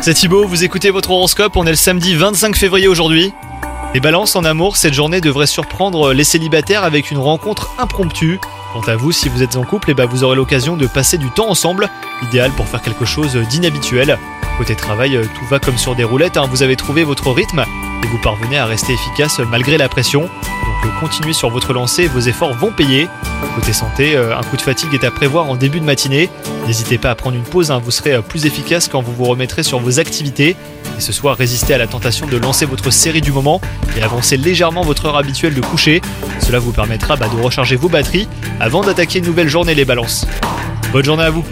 C'est Thibaut, vous écoutez votre horoscope, on est le samedi 25 février aujourd'hui. Les balances en amour, cette journée devrait surprendre les célibataires avec une rencontre impromptue. Quant à vous, si vous êtes en couple, eh ben, vous aurez l'occasion de passer du temps ensemble, idéal pour faire quelque chose d'inhabituel. Côté travail, euh, tout va comme sur des roulettes, hein. vous avez trouvé votre rythme et vous parvenez à rester efficace malgré la pression. Donc continuez sur votre lancée, vos efforts vont payer. Côté santé, euh, un coup de fatigue est à prévoir en début de matinée. N'hésitez pas à prendre une pause, hein. vous serez euh, plus efficace quand vous vous remettrez sur vos activités. Et ce soir, résistez à la tentation de lancer votre série du moment et avancez légèrement votre heure habituelle de coucher. Cela vous permettra bah, de recharger vos batteries avant d'attaquer une nouvelle journée les balances. Bonne journée à vous